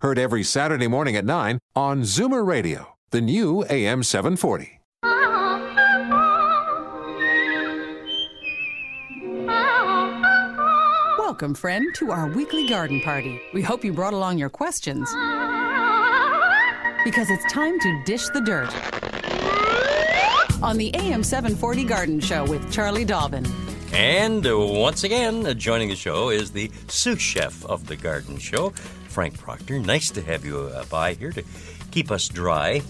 heard every Saturday morning at 9 on Zoomer Radio, the new AM 740. Welcome, friend, to our weekly garden party. We hope you brought along your questions. Because it's time to dish the dirt. On the AM 740 Garden Show with Charlie Dobbin. And uh, once again, uh, joining the show is the sous chef of the garden show, Frank Proctor. Nice to have you uh, by here to keep us dry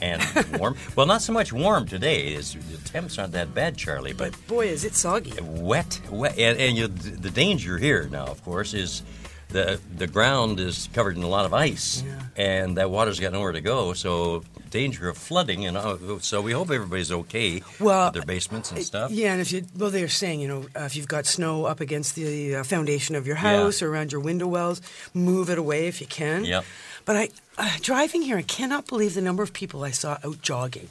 and warm. well, not so much warm today. It's, the temps aren't that bad, Charlie, but Boy, is it soggy. wet, wet. And, and you, the danger here now, of course, is the the ground is covered in a lot of ice, and that water's got nowhere to go. So danger of flooding, and uh, so we hope everybody's okay Well, with their basements and stuff. Yeah, and if you well, they're saying you know uh, if you've got snow up against the uh, foundation of your Yeah. house or around your window wells, move it away if you can. Yep. But I uh, driving here, I cannot believe the number of people I saw out jogging.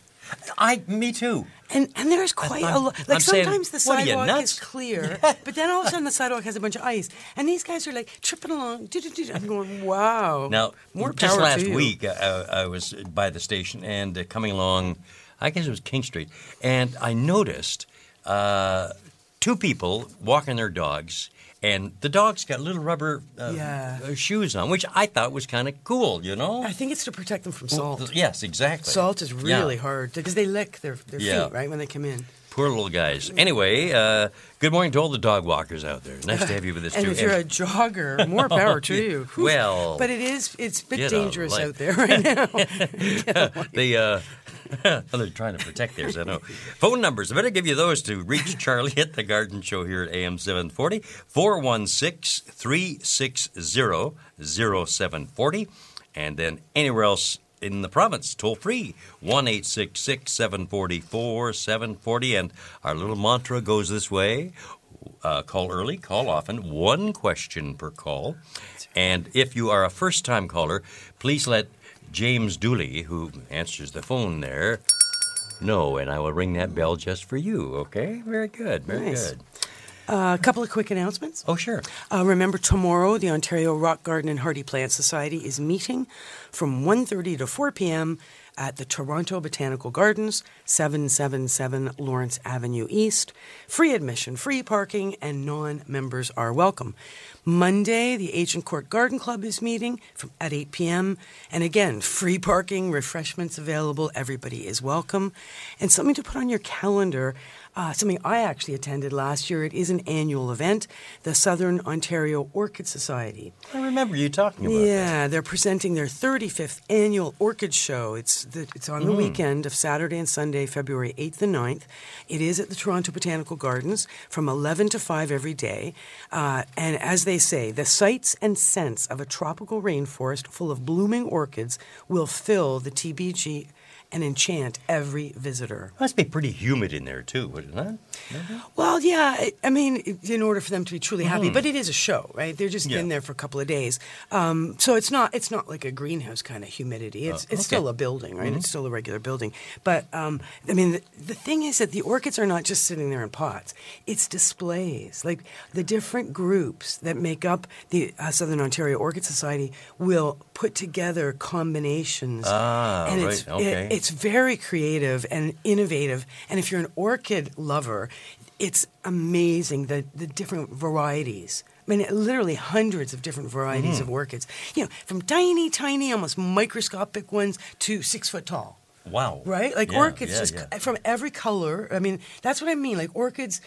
I, me too. And and there's quite I'm- a lot. I'm Like saying, sometimes the what you, sidewalk is clear, but then all of a sudden the sidewalk has a bunch of ice, and these guys are like tripping along. I'm going, wow. Now, more just last week, I, I was by the station and uh, coming along, I guess it was King Street, and I noticed uh, two people walking their dogs, and the dogs got little rubber uh, Yeah. uh, shoes on, which I thought was kind of cool, you know? I think it's to protect them from Well, salt. yes, exactly. Salt is Yeah. really hard because they lick their, their Yeah. feet right when they come in. Poor little guys. Anyway, uh, good morning to all the dog walkers out there. Nice to have you with us And too. if you're a jogger, more power to you. Whew. Well, but it is it's a bit dangerous out there right now. they uh they're trying to protect theirs, I know. Phone numbers. I better give you those to reach Charlie at the Garden Show here at AM 740 416 360 0740. And then anywhere else in the province, toll free 1 744 740. And our little mantra goes this way uh, call early, call often, one question per call. And if you are a first time caller, please let James Dooley, who answers the phone there, know, and I will ring that bell just for you, okay? Very good, very Nice. good. Uh, a couple of quick announcements. Oh, sure. Uh, remember tomorrow the Ontario Rock Garden and Hardy Plant Society is meeting from 1:30 to 4 p.m. at the Toronto Botanical Gardens, 777 Lawrence Avenue East. Free admission, free parking, and non-members are welcome. Monday, the Agincourt Garden Club is meeting from at 8 p.m. And again, free parking, refreshments available. Everybody is welcome. And something to put on your calendar. Uh, something I actually attended last year. It is an annual event, the Southern Ontario Orchid Society. I remember you talking about. Yeah, they're presenting their 35th annual orchid show. It's the, it's on the Mm-hmm. weekend of Saturday and Sunday, February 8th and 9th. It is at the Toronto Botanical Gardens from 11 to 5 every day. Uh, and as they say, the sights and scents of a tropical rainforest full of blooming orchids will fill the TBG and enchant every visitor. Must be pretty humid in there, too, wouldn't it? Well, yeah. I- mean, in order for them to be truly happy, but it is a show, right? They're just. Yeah. in there for a couple of days, um, so it's not it's not like a greenhouse kind of humidity. It's Oh, it's still a building, right? Mm-hmm. It's still a regular building. But um, I mean, the, the thing is that the orchids are not just sitting there in pots. It's displays. Like the different groups that make up the uh, Southern Ontario Orchid Society will put together combinations, Ah, and right, it's it- okay. It's very creative and innovative. And if you're an orchid lover, it's amazing the, the different varieties. I mean, literally hundreds of different varieties Mm-hmm. of orchids. You know, from tiny, tiny, almost microscopic ones to six foot tall. Wow. Right? Like Yeah, orchids yeah, just yeah. from every color. I mean, that's what I mean. Like orchids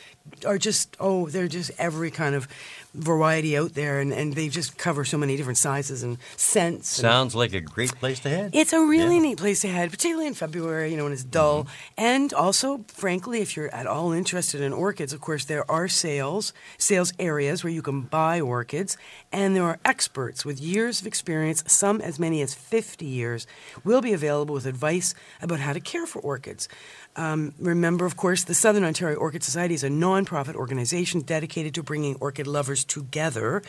are just oh, they're just every kind of variety out there and, and they just cover so many different sizes and scents. and- Sounds like a great place to head. it's a really Yeah. Mm-hmm. neat place to head, particularly in February, you know, when it's dull. And also, frankly, if you're at all interested in orchids, of course, there are sales, sales areas where you can buy orchids, and there are experts with years of experience, some as many as 50 years, will be available with advice about how to care for orchids. Um, remember, of course, the Southern Ontario Orchid Society is a nonprofit organization dedicated to bringing orchid lovers together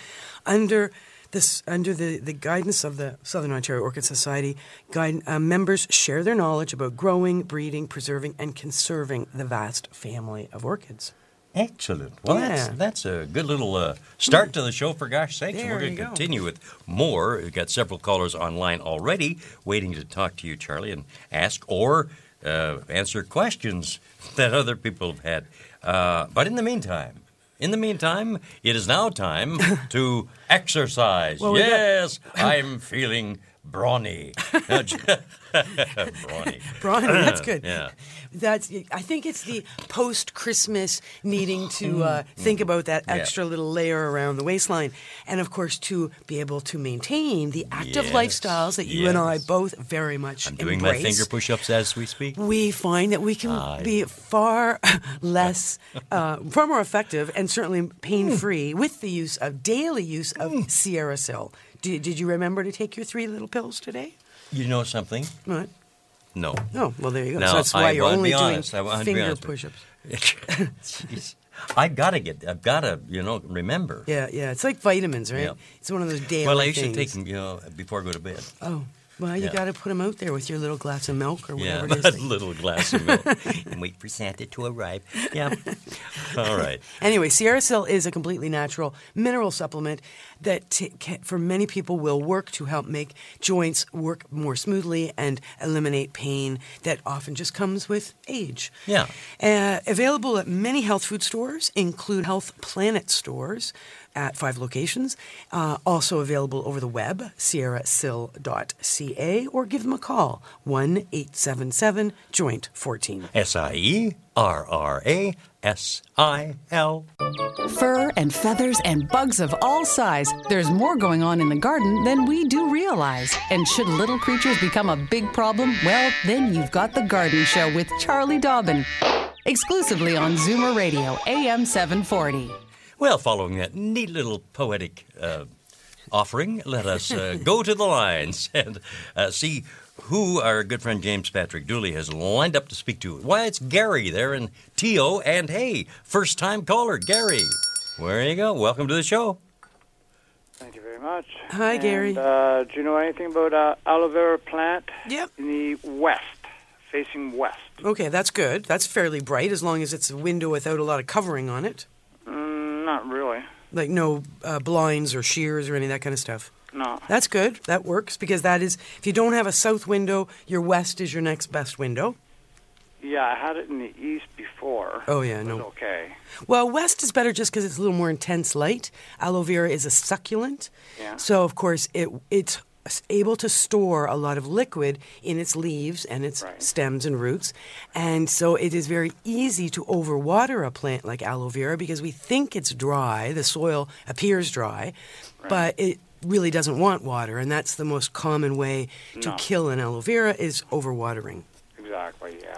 under this, under the, the guidance of the Southern Ontario Orchid Society, guide, uh, members share their knowledge about growing, breeding, preserving, and conserving the vast family of orchids. Excellent. Well, that's Yeah. that's a good little uh, start to the show. For gosh sakes, and There we're going to go. continue with more. We've got several callers online already waiting to talk to you, Charlie, and ask or uh, answer questions that other people have had. Uh, but in the meantime. In the meantime, it is now time to exercise. Well, we got- yes, I'm feeling brawny. brawny. Brawny, that's good. Yeah. That's. I think it's the post Christmas needing to uh, think about that Yeah. extra little layer around the waistline, and of course to be able to maintain the active Yes, lifestyles that you and I both very much I'm doing embrace. my finger push-ups as we speak. we find that we can Aye. be far less, uh, far more effective, and certainly pain-free with the use of daily use of Sierra Sil. Did, did you remember to take your three little pills today? You know something? What? No. Oh, well, there you go. No, so that's why I you're only doing. I finger honest push-ups. Jeez. I've got to get. I've got to, you know, remember. Yeah, yeah. It's like vitamins, right? Yeah. It's one of those daily Well, I usually things. take them, you know, before I go to bed. Oh, well, you Yeah. got to put them out there with your little glass of milk or whatever a it is. that- little glass of milk and wait for Santa to arrive. Yeah. All right. Anyway, Sierra Sil is a completely natural mineral supplement that t- ca for many people will work to help make joints work more smoothly and eliminate pain that often just comes with age. Yeah. Uh, available at many health food stores, include Healthy Planet stores at five locations. Uh, also available over the web, sierrasil.ca, or give them a call, 1 877 Joint 14. S I E R R A S I L. Fur and feathers and bugs of all size. There's more going on in the garden than we do realize. And should little creatures become a big problem, well, then you've got The Garden Show with Charlie Dobbin. Exclusively on Zoomer Radio, AM 740. Well, following that neat little poetic uh, offering, let us uh, go to the lines and uh, see who our good friend James Patrick Dooley has lined up to speak to. Why, it's Gary there in T.O. And hey, first time caller, Gary. Where you go? Welcome to the show. Thank you very much. Hi, And, Gary. Uh, do you know anything about uh, aloe vera plant Yep. in the west, facing west? Okay, that's good. That's fairly bright as long as it's a window without a lot of covering on it. Not really. Like no uh, blinds or shears or any of that kind of stuff. No. That's good. That works because that is, if you don't have a south window, your west is your next best window. Yeah, I had it in the east before. Oh, yeah, no. okay. Well, west is better just because it's a little more intense light. Aloe vera is a succulent. Yeah. So, of course, it it's able to store a lot of liquid in its leaves and its Right. stems and roots. And so it is very easy to overwater a plant like aloe vera because we think it's dry, the soil appears dry, but it really doesn't want water. And that's the most common way to No. kill an aloe vera is overwatering. Exactly, yeah.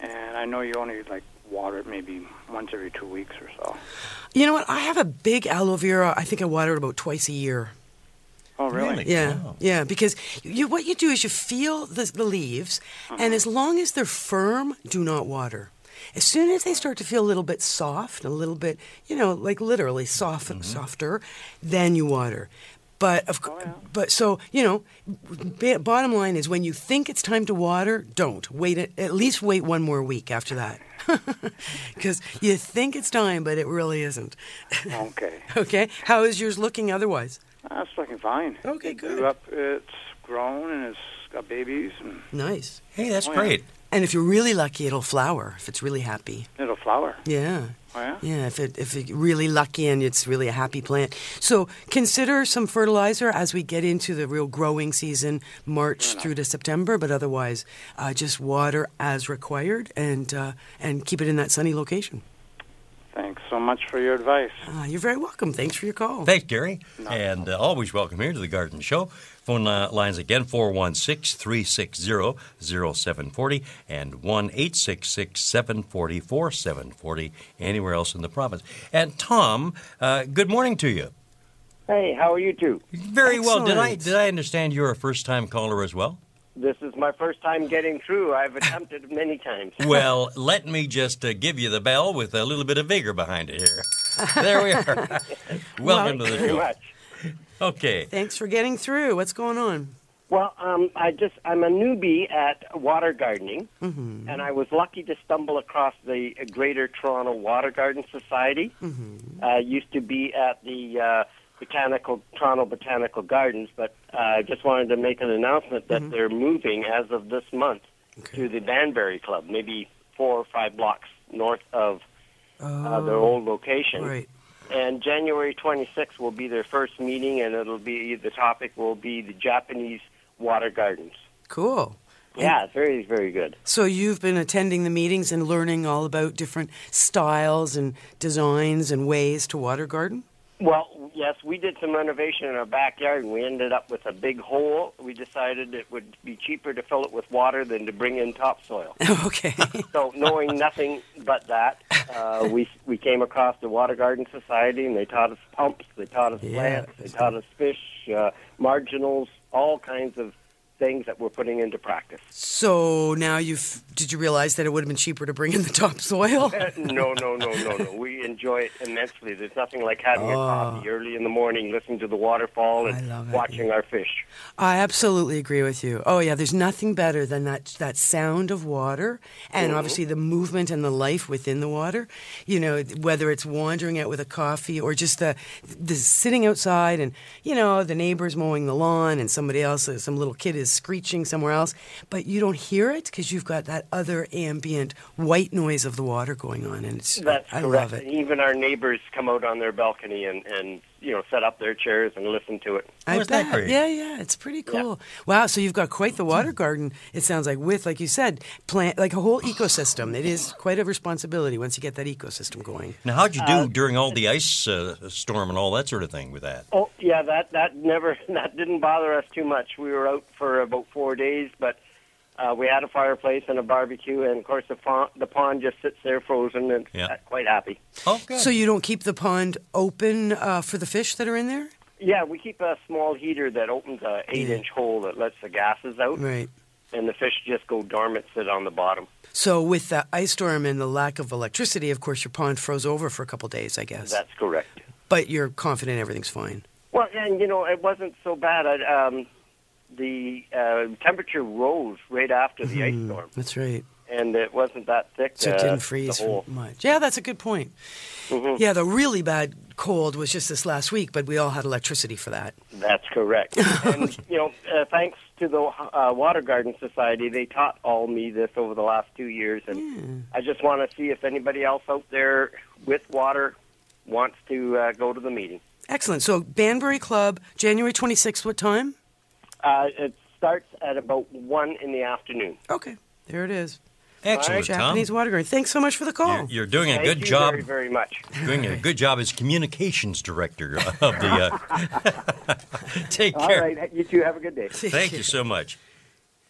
And I know you only like water it maybe once every two weeks or so. You know what? I have a big aloe vera. I think I water it about twice a year. Oh, really? Really? Yeah, Wow. yeah. Because you, what you do is you feel the, the leaves, and uh-huh. as long as they're firm, do not water. As soon as they start to feel a little bit soft, a little bit, you know, like literally soft, mm-hmm. softer, then you water. But of oh, course, yeah. but so you know, ba- bottom line is when you think it's time to water, don't wait. At, at least wait one more week after that, because you think it's time, but it really isn't. Okay. okay, how is yours looking otherwise? That's looking fine. Okay, It good. grew up, it's grown and it's got babies, and Nice. Hey, that's Oh, yeah. great. And if you're really lucky, it'll flower if it's really happy. it'll flower. Yeah. Oh yeah. Yeah, if it if you're really lucky and it's really a happy plant. So consider some fertilizer as we get into the real growing season, March through to September. But otherwise, uh, just water as required and uh, and keep it in that sunny location. Thanks so much for your advice. Uh, you're very welcome. Thanks for your call. Thanks, Gary. And uh, always welcome here to the Garden Show. Phone uh, lines again 416 360 0740 and 1 866 740 4740 anywhere else in the province. And Tom, uh, good morning to you. Hey, how are you two? Very well. Did I did I understand you're a first time caller as well? This is my first time getting through. I've attempted many times. Well, let me just uh, give you the bell with a little bit of vigor behind it here. There we are. Welcome to the Very show. much. Okay. Thanks for getting through. What's going on? Well, um, I just I'm a newbie at water gardening, Mm-hmm. and I was lucky to stumble across the Greater Toronto Water Garden Society. Mm-hmm. Uh, used to be at the uh, botanical Toronto Botanical Gardens, but uh, I just wanted to make an announcement that they're moving as of this month to the Banbury Club, maybe four or five blocks north of uh, their old location. Right. And January 26th will be their first meeting, and it'll be the topic will be the Japanese water gardens. Cool. Yeah, it's very, very good. So you've been attending the meetings and learning all about different styles and designs and ways to water garden. Well, yes, we did some renovation in our backyard, and we ended up with a big hole. We decided it would be cheaper to fill it with water than to bring in topsoil. okay. so, knowing nothing but that, uh, we we came across the Water Garden Society, and they taught us pumps, they taught us Yeah, plants, they taught us fish, uh, marginals, all kinds of things that we're putting into practice. So now you've did you realize that it would have been cheaper to bring in the topsoil? no, no, no, no, no. We enjoy it immensely. There's nothing like having a ah. coffee early in the morning, listening to the waterfall, Oh. And watching our fish. I absolutely agree with you. Oh yeah, there's nothing better than that that sound of water and mm-hmm. obviously the movement and the life within the water. You know, whether it's wandering out with a coffee or just the the sitting outside and you know the neighbors mowing the lawn and somebody else, some little kid is screeching somewhere else, but you don't hear it because you've got that other ambient white noise of the water going on, and it's That's I correct. love it. And even our neighbors come out on their balcony and, and you know set up their chairs and listen to it. I isn't that bet. great? Yeah, yeah, it's pretty cool. Wow, so you've got quite the water garden. It sounds like with, like you said, plant like a whole ecosystem. It is quite a responsibility once you get that ecosystem going. Now, how'd you do during all the ice uh, storm and all that sort of thing with that? Oh yeah, that that never that didn't bother us too much. We were out for about four days, but uh, we had a fireplace and a barbecue, and of course the pond the pond just sits there frozen and Yeah. uh, quite happy. Oh, good. So you don't keep the pond open uh, for the fish that are in there, Yeah, we keep a small heater that opens a eight inch hole that lets the gases out, right? and the fish just go dormant, sit on the bottom. So with the ice storm and the lack of electricity, of course, your pond froze over for a couple days, I guess. That's correct. but you're confident everything's fine. Well, and you know, it wasn't so bad. I, um, the uh, temperature rose right after the ice storm, That's right. and it wasn't that thick. So it uh, didn't freeze much. Yeah, that's a good point. Mhm. Yeah, the really bad cold was just this last week, but we all had electricity for that. That's correct. and you know, uh, thanks to the uh, Water Garden Society, they taught all me this over the last two years, and I just want to see if anybody else out there with water wants to uh, go to the meeting. Excellent. So Banbury Club, January 26th, what time? Uh, it starts at about one in the afternoon. Okay, there it is. Excellent, Tom. Japanese water garden. Thanks so much for the call. You're, you're doing a Thank good you job. very, very much. Doing a good job as communications director of the. Uh, take All care. right, you two have a good day. Thank you so much.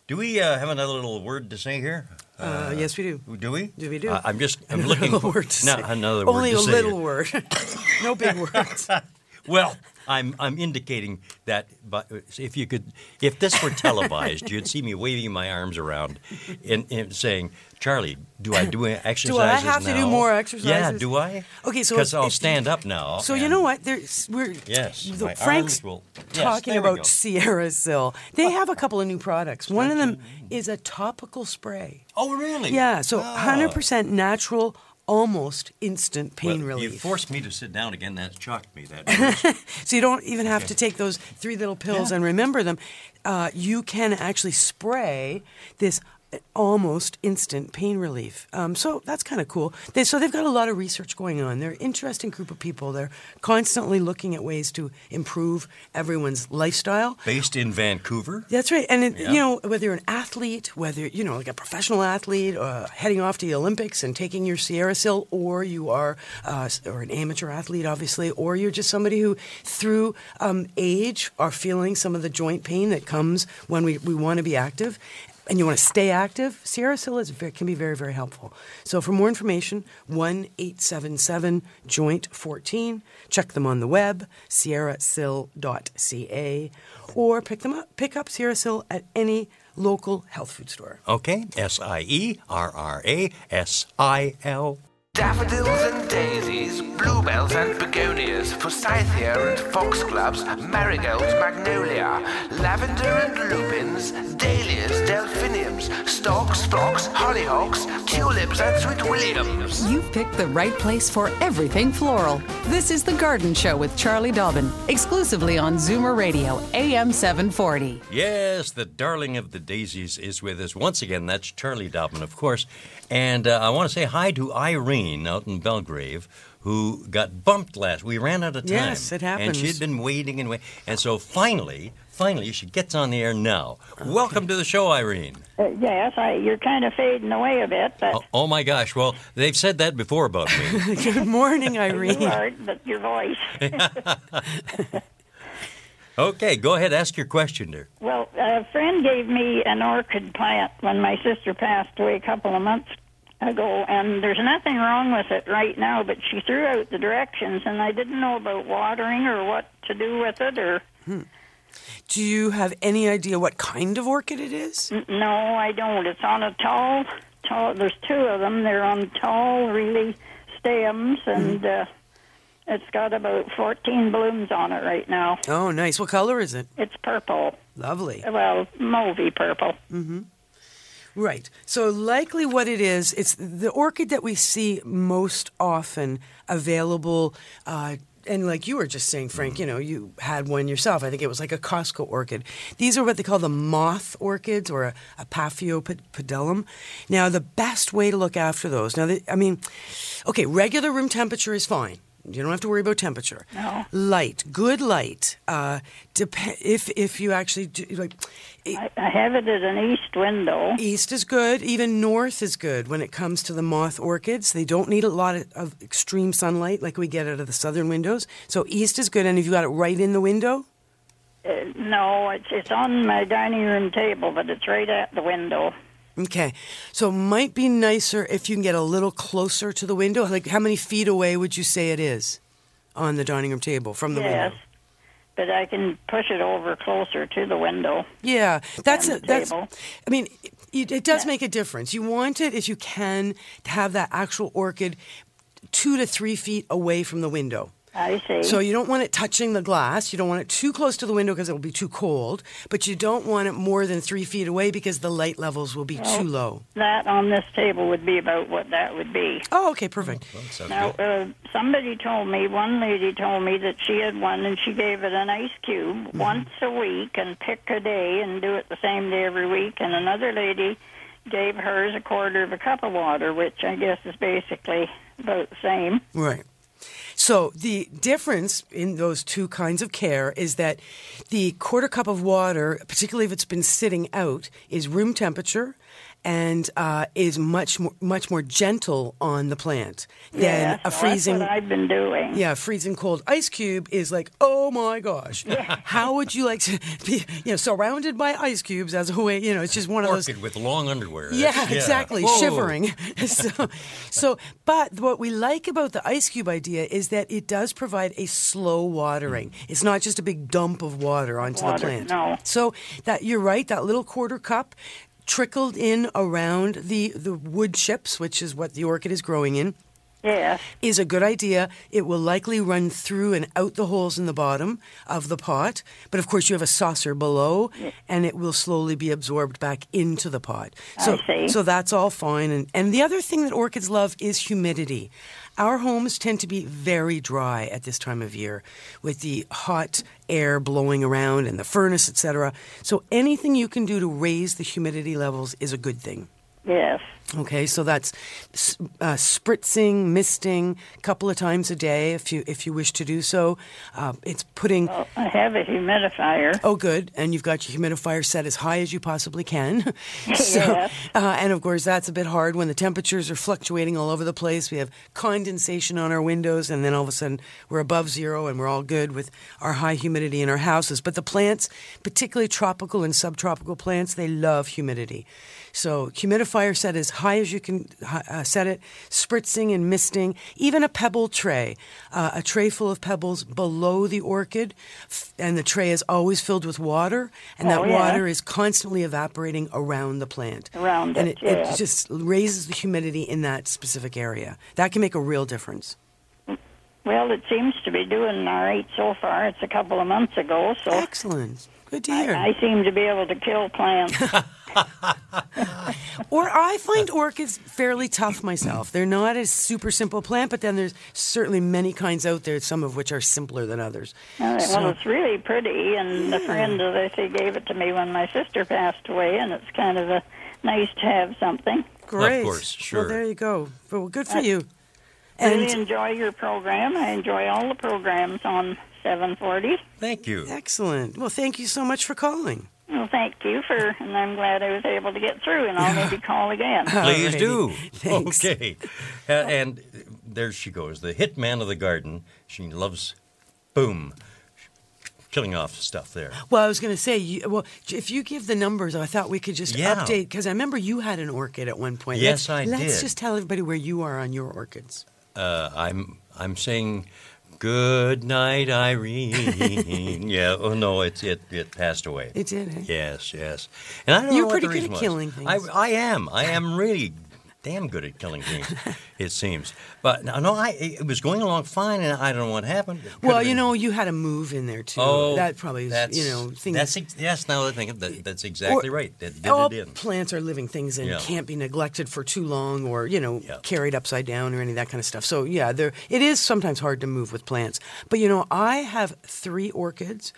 Do we uh, have another little word to say here? Uh, yes, we do. Do we? Do we do? Uh, I'm just. I'm Another looking little for word to no, say. another word Only to a say little here. word. no big words. Well, I'm I'm indicating that, but if you could, if this were televised, you'd see me waving my arms around and, and saying, "Charlie, do I do exercises do I have to do more more Yeah, do I? Okay, so because I'll stand up now. So you know what? There's we're Yes, the- Frank's will- Yes, talking about. Sierra Sil. They have a couple of new products. One of them is a topical spray. Oh, really? Yeah, so Ah. 100% natural, almost instant pain Well, You forced me to sit down again. That shocked me. That so you don't even have to take those three little pills Yeah. and remember them. uh, you can actually spray this almost instant pain relief. Um, so that's kind of cool. They, so they've got a lot of research going on. They're an interesting group of people. They're constantly looking at ways to improve everyone's lifestyle. Based in Vancouver. That's right. And, it, Yeah. you know, whether you're an athlete, whether, you know, like a professional athlete, uh, heading off to the Olympics and taking your Sierra Sil, or you are, uh, or an amateur athlete, obviously, or you're just somebody who, through um, age, are feeling some of the joint pain that comes when we, we want to be active. And you want to stay active, Sierra Sil is very, can be very, very helpful. So, for more information, 1 877 Joint 14. Check them on the web, sierrasil.ca, or pick them up, pick up Sierra Sil at any local health food store. Okay. S I E R R A S I L. Daffodils and daisies, bluebells and begonias, forsythia and foxgloves, marigolds, magnolia, lavender and lupins, dahlias, delphiniums, stalks, phlox, hollyhocks, tulips and sweet williams. You've picked the right place for everything floral. This is The Garden Show with Charlie Dobbin, exclusively on Zoomer Radio, AM 740. Yes, the darling of the daisies is with us once again. That's Charlie Dobbin, of course. And uh, I want to say hi to Irene out in Belgrave, who got bumped last. We ran out of time. Yes, it happens. And she'd been waiting and waiting. And so finally, finally, she gets on the air now. Welcome to the show, Irene. Uh, yes, I, you're kind of fading away a bit, but Oh, oh my gosh. Well, they've said that before about me. Good morning, Irene. you are, but your voice. okay, go ahead. Ask your question there. well, a friend gave me an orchid plant when my sister passed away a couple of months ago, and there's nothing wrong with it right now, but she threw out the directions, and I didn't know about watering or what to do with it, or hmm. Do you have any idea what kind of orchid it is? No, I don't. It's on a tall, tall. There's two of them. They're on tall, really stems, hmm. and uh, it's got about 14 blooms on it right now. Oh, nice. What color is it? It's purple. Lovely. Well, mauvey purple. Mm-hmm. Right. So likely what it is, it's the orchid that we see most often available. Uh, and like you were just saying, Frank, you know, you had one yourself. I think it was like a Costco orchid. These are what they call the moth orchids or a, a Paphiopedilum. Now, the best way to look after those, now, they, I mean, okay, regular room temperature is fine. You don't have to worry about temperature. No. Light, good light. Uh, dep- if if you actually do, like, I, I have it at an east window. East is good. Even north is good when it comes to the moth orchids. They don't need a lot of, of extreme sunlight like we get out of the southern windows. So east is good. And if you got it right in the window, Uh, no, it's it's on my dining room table, but it's right at the window. Okay. So it might be nicer if you can get a little closer to the window. Like how many feet away would you say it is on the dining room table from the yes, window? Yes. But I can push it over closer to the window. Yeah, that's a, that's. table. I mean, it, it does make a difference. You want it if you can to have that actual orchid two to three feet away from the window. I see. So you don't want it touching the glass. You don't want it too close to the window because it will be too cold. But you don't want it more than three feet away because the light levels will be too low. that on this table would be about what that would be. Oh, okay, perfect. Sounds Now, uh, somebody told me, one lady told me that she had one and she gave it an ice cube Mm-hmm. once a week and pick a day and do it the same day every week. And another lady gave hers a quarter of a cup of water, which I guess is basically about the same. Right. So the difference in those two kinds of care is that the quarter cup of water, particularly if it's been sitting out, is room temperature and uh, is much more, much more gentle on the plant than yeah, a freezing. That's what I've been doing. Yeah, freezing cold ice cube is like, oh my gosh. yeah. How would you like to be, you know, surrounded by ice cubes as a way, you know, it's just one of those. Orchid with long underwear. Yeah, That's- exactly. Whoa. Shivering. so, so, but what we like about the ice cube idea is that it does provide a slow watering. It's not just a big dump of water onto Water, the plant. no. So that you're right. That little quarter cup trickled in around the the wood chips, which is what the orchid is growing in. Yes. is a good idea. It will likely run through and out the holes in the bottom of the pot, but of course you have a saucer below, and it will slowly be absorbed back into the pot. So, I see. so that's all fine. And, and the other thing that orchids love is humidity. Our homes tend to be very dry at this time of year, with the hot air blowing around and the furnace, etc. So anything you can do to raise the humidity levels is a good thing. Yes. Okay, so that's uh, spritzing, misting, a couple of times a day if you if you wish to do so. Uh, it's putting. Well, I have a humidifier. Oh, good, and you've got your humidifier set as high as you possibly can. so, Yes. uh, and of course, that's a bit hard when the temperatures are fluctuating all over the place. We have condensation on our windows, and then all of a sudden we're above zero, and we're all good with our high humidity in our houses. But the plants, particularly tropical and subtropical plants, they love humidity. So humidifier set as high as you can uh, set it, spritzing and misting, even a pebble tray, uh, a tray full of pebbles below the orchid, f- and the tray is always filled with water, and that Oh, yeah. water is constantly evaporating around the plant. Around and it, it, yeah. it just raises the humidity in that specific area. That can make a real difference. Well, it seems to be doing all right so far. It's a couple of months ago, so Excellent. Good to hear. I, I seem to be able to kill plants. Or I find orchids fairly tough myself. They're not a super simple plant, but then there's certainly many kinds out there, some of which are simpler than others. All right, So- well, it's really pretty, and the friend, as I say, gave it to me when my sister passed away, and it's kind of a nice to have something. Great. course, sure. Well, there you go. Well, good for I you. Really And enjoy your program. I enjoy all the programs on 740. Thank you. excellent. Well, thank you so much for calling. Well, thank you for, and I'm glad I was able to get through, and I'll maybe call again. Please Alrighty. do. Thanks. Okay. Uh, and there she goes, the hitman of the garden. She loves, boom, killing off stuff there. Well, I was going to say, you, well, if you give the numbers, I thought we could just Yeah. update because I remember you had an orchid at one point. Yes, let's, I Let's did. just tell everybody where you are on your orchids. Uh, I'm I'm saying, good night, Irene. yeah. Oh no, it it it passed away. It did. Eh? Yes, yes. And I don't You're know pretty good at was. killing things. I, I am. I am really damn good at killing things. it seems. But no, no, I it was going along fine, and I don't know what happened. Well, you been- know, you had a move in there too. Oh, that probably is, that's, you know, things. That's ex- yes. Now that I think of that, that's exactly Or- right. That did all plants are living things and Yeah. can't be neglected for too long or you know Yeah. carried upside down or any of that kind of stuff so yeah there it is sometimes hard to move with plants but you know i have three orchids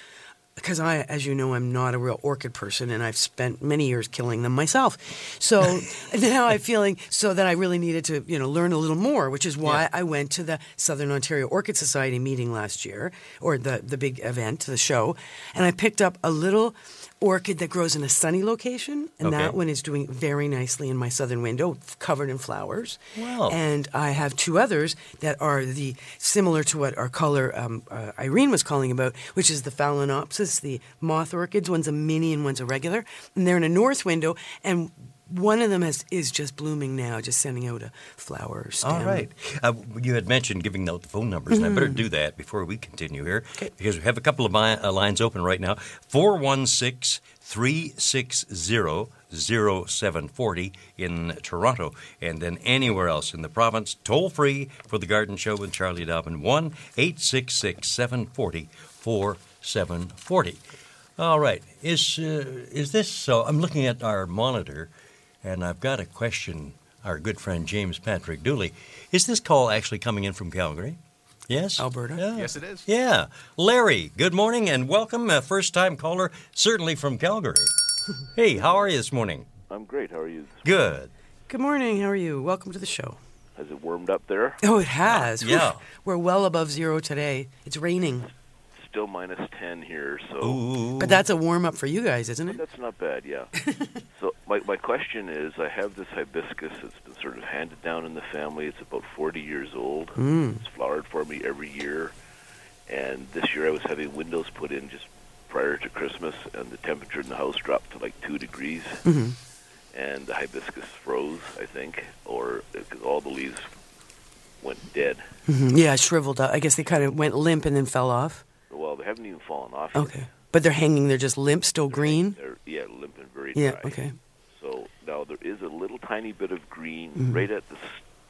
because I, as you know, I'm not a real orchid person, and I've spent many years killing them myself. So now I'm feeling so that I really needed to, you know, learn a little more, which is why Yeah. I went to the Southern Ontario Orchid Society meeting last year, or the the big event, the show, and I picked up a little orchid that grows in a sunny location, and that one is doing very nicely in my southern window, covered in flowers. Wow. And I have two others that are the similar to what our caller um, uh, Irene was calling about, which is the Phalaenopsis, the moth orchids. One's a mini and one's a regular, and they're in a north window, and one of them has, is just blooming now, just sending out a flower stem. All right. Uh, you had mentioned giving out the phone numbers, and I Mm-hmm. better do that before we continue here because we have a couple of mi- uh, lines open right now 416 360 0740 in Toronto, and then anywhere else in the province, toll free for the Garden Show with Charlie Dobbin 1 866 740 4740. All right. Is, uh, is this so? I'm looking at our monitor, and I've got a question. Our good friend James Patrick Dooley. Is this call actually coming in from Calgary? Yes? Alberta? Yeah. Yes, it is. Yeah. Larry, good morning and welcome. A first time caller, certainly from Calgary. hey, how are you this morning? I'm great. How are you? Good. Good morning. How are you? Welcome to the show. Has it warmed up there? Oh, it has. Yeah. Whew. We're well above zero today. It's raining, Still minus 10 here, so Ooh. but that's a warm up for you guys, isn't it? that's not bad, yeah. so my, my question is, I have this hibiscus that's been sort of handed down in the family. It's about 40 years old. Mm. It's flowered for me every year. And this year I was having windows put in just prior to Christmas, and the temperature in the house dropped to like 2 degrees. Mhm. And the hibiscus froze, I think, or because all the leaves went dead. Mhm. Yeah, shriveled up. I guess they kind of went limp and then fell off. Well, they haven't even fallen off yet. Okay. But they're hanging They're just limp, still green? They're, yeah, limp and very Yeah, dry. okay. So now there is a little tiny bit of green Mhm. right at the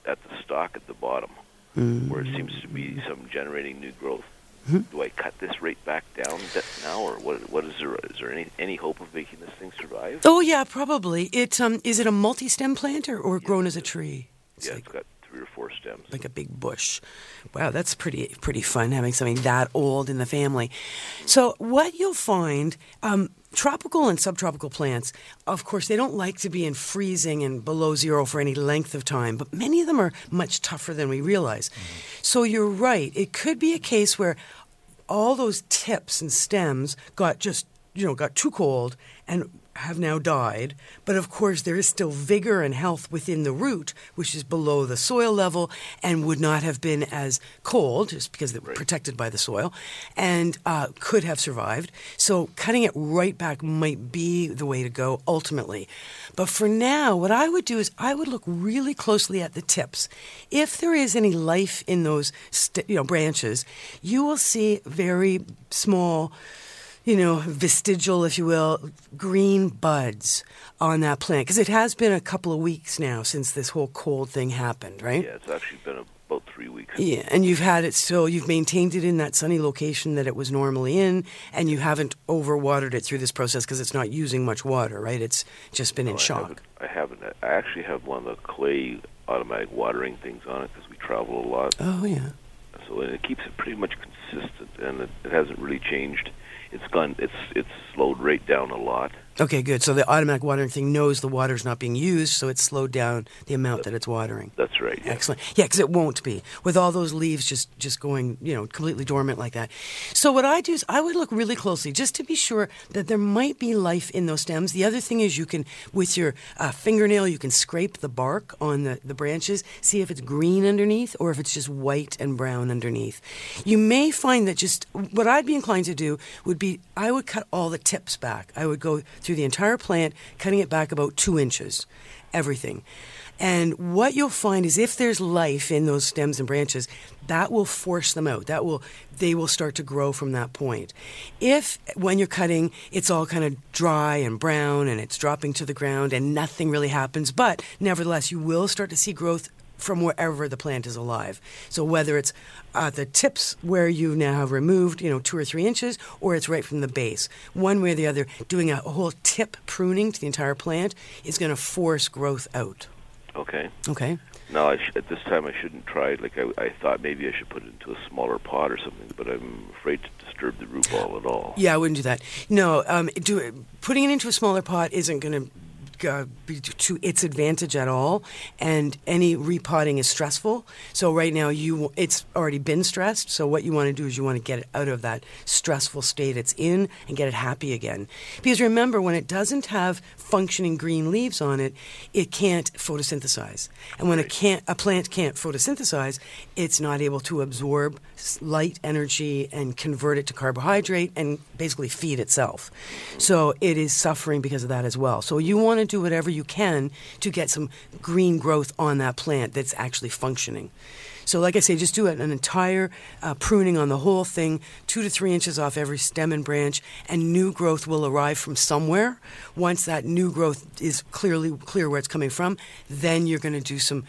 at the stalk at the bottom, Mm. where it seems to be some generating new growth. Mhm. Do I cut this right back down now, or what? What is there? Is there any any hope of making this thing survive? Oh yeah, probably. It um is it a multi-stem plant or, or grown as a tree? It's yeah, like, it's got stems. like a big bush. Wow, that's pretty pretty fun having something that old in the family. So what you'll find, um, tropical and subtropical plants, of course, they don't like to be in freezing and below zero for any length of time, but many of them are much tougher than we realize. So you're right. It could be a case where all those tips and stems got just you know got too cold and have now died but of course there is still vigor and health within the root which is below the soil level and would not have been as cold just because they're protected by the soil and uh, could have survived. So cutting it right back might be the way to go ultimately. But for now what i would do is i would look really closely at the tips. If there is any life in those st- you know branches you will see very small you know, vestigial, if you will, green buds on that plant because it has been a couple of weeks now since this whole cold thing happened, right? Yeah, it's actually been about three weeks. Yeah, and you've had it so you've maintained it in that sunny location that it was normally in, and you haven't overwatered it through this process because it's not using much water, right? It's just been No, in I shock. haven't, I haven't. I actually have one of the clay automatic watering things on it because we travel a lot. Oh yeah. So it keeps it pretty much consistent, and it, it hasn't really changed. It's gone. It's it's slowed right down a lot. Okay, good. So the automatic watering thing knows the water's not being used, so it's slowed down the amount that it's watering. That's right. Yeah. Excellent. Yeah, because it won't be with all those leaves just just going, you know, completely dormant like that. So what I do is I would look really closely just to be sure that there might be life in those stems. The other thing is you can, with your uh, fingernail, you can scrape the bark on the the branches, see if it's green underneath or if it's just white and brown underneath. You may find that just what I'd be inclined to do would be I would cut all the tips back. I would go through the entire plant, cutting it back about two inches, everything. And what you'll find is if there's life in those stems and branches, that will force them out. That will they will start to grow from that point. If when you're cutting it's all kind of dry and brown and it's dropping to the ground and nothing really happens, but nevertheless you will start to see growth from wherever the plant is alive. So whether it's at the tips where you now have removed, you know, two or three inches, or it's right from the base. One way or the other, doing a whole tip pruning to the entire plant is going to force growth out. Okay. Okay. Now, I sh- at this time I shouldn't try it. Like I, I thought maybe I should put it into a smaller pot or something, but I'm afraid to disturb the root ball at all. Yeah, I wouldn't do that. No, um, do putting it into a smaller pot isn't going to. Uh, to its advantage at all, and any repotting is stressful. So right now, you it's already been stressed. So what you want to do is you want to get it out of that stressful state it's in and get it happy again. Because remember, when it doesn't have functioning green leaves on it, it can't photosynthesize, and when a can't a plant can't photosynthesize, it's not able to absorb light energy and convert it to carbohydrate and basically feed itself. So it is suffering because of that as well. So you want to do whatever you can to get some green growth on that plant that's actually functioning. So, like I say, just do an entire uh, pruning on the whole thing, two to three inches off every stem and branch, and new growth will arrive from somewhere. Once that new growth is clearly clear where it's coming from, then you're going to do some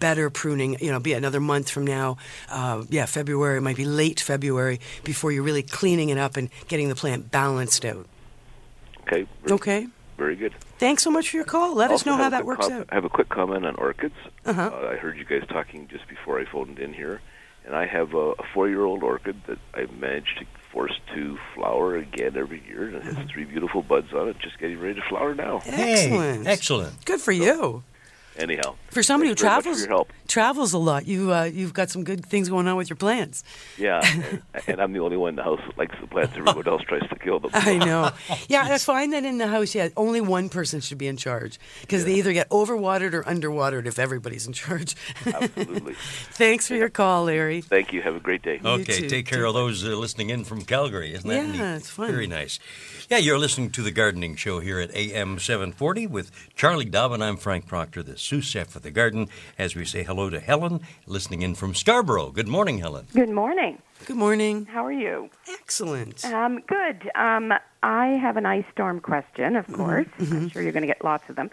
better pruning. You know, be another month from now. Uh, yeah, February. It might be late February before you're really cleaning it up and getting the plant balanced out. Okay. Okay. Very good. Thanks so much for your call. Let us know how that works com- out. I have a quick comment on orchids. Uh-huh. Uh, I heard you guys talking just before I phoned in here, and I have a, a four-year-old orchid that I managed to force to flower again every year, and it Mm-hmm. has three beautiful buds on it, just getting ready to flower now. Excellent. excellent. Good for you. Anyhow, For somebody who thanks very much travels your help. travels a lot, you uh, you've got some good things going on with your plants. Yeah, and, and I'm the only one in the house that likes the plants. Everyone else tries to kill them. I know. Yeah, I find that in the house, yeah, only one person should be in charge because they either get overwatered or underwatered if everybody's in charge. Absolutely. Thanks for your call, Larry. Thank you. Have a great day. Okay, too. take care of those uh, listening in from Calgary. Isn't that Yeah, neat? it's fun. Very nice. Yeah, you're listening to the Gardening Show here at AM 740 with Charlie Dobbin. I'm Frank Proctor, the sous chef of the garden, as we say hello to Helen, listening in from Scarborough. Good morning, Helen. Good morning. Good morning. How are you? Excellent. Um, good. Um, I have an ice storm question, of course. Mm-hmm. I'm sure you're going to get lots of them.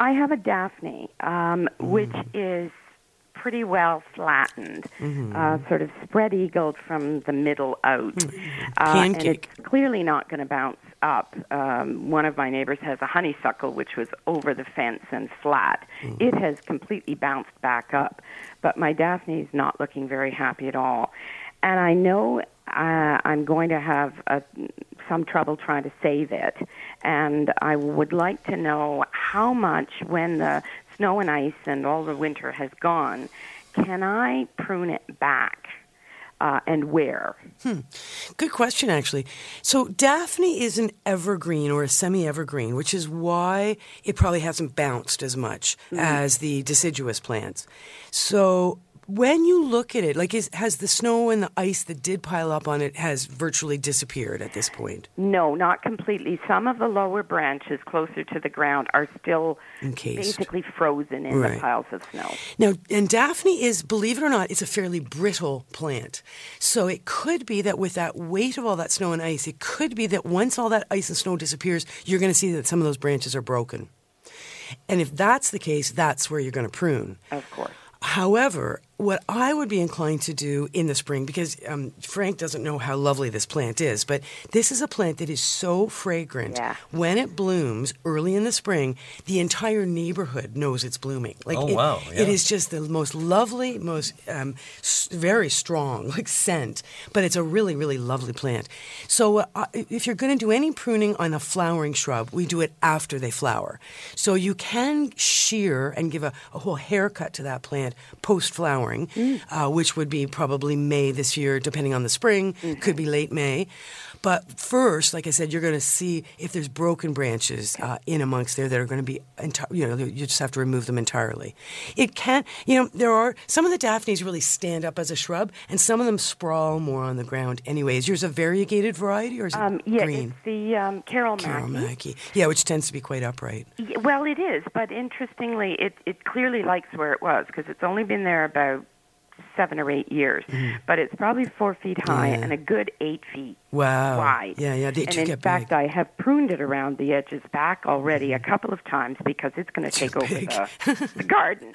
I have a Daphne, um, Mm. which is pretty well flattened, Mm-hmm. uh, sort of spread eagled from the middle out. Uh, and it's clearly not going to bounce up. Um, one of my neighbors has a honeysuckle which was over the fence and flat. Mm. It has completely bounced back up, but my Daphne is not looking very happy at all. And I know uh, I'm going to have a, some trouble trying to save it. And I would like to know how much, when the snow and ice and all the winter has gone, can I prune it back? Uh, and where? Good question, actually. So Daphne is an evergreen or a semi-evergreen, which is why it probably hasn't bounced as much as the deciduous plants. So when you look at it, like is, has the snow and the ice that did pile up on it has virtually disappeared at this point? No, not completely. Some of the lower branches closer to the ground are still Encased. basically frozen in Right. the piles of snow. Now, and Daphne is, believe it or not, it's a fairly brittle plant. So it could be that with that weight of all that snow and ice, it could be that once all that ice and snow disappears, you're going to see that some of those branches are broken. And if that's the case, that's where you're going to prune. Of course. However, what I would be inclined to do in the spring, because um, Frank doesn't know how lovely this plant is, but this is a plant that is so fragrant. Yeah. When it blooms early in the spring, the entire neighborhood knows it's blooming. Like Oh, it- wow, yeah. It is just the most lovely, most um, s- very strong like scent, but it's a really, really lovely plant. So uh, if you're going to do any pruning on a flowering shrub, we do it after they flower. So you can shear and give a, a whole haircut to that plant post flowering, uh, which would be probably May this year, depending on the spring. Could be late May. But first, like I said, you're going to see if there's broken branches uh, in amongst there that are going to be, enti- you know, you just have to remove them entirely. It can, you know, there are some of the daphnes really stand up as a shrub, and some of them sprawl more on the ground. Anyway, is yours a variegated variety or is it Um, yeah, green? it's the um, Carol. Mackie. Yeah, which tends to be quite upright. Y- Well, it is, but interestingly, it, it clearly likes where it was because it's only been there about seven or eight years. But it's probably four feet high. Yeah. and a good eight feet Wow. wide. Yeah, yeah, they and in fact, big. I have pruned it around the edges back already a couple of times because it's going to take over the, the garden.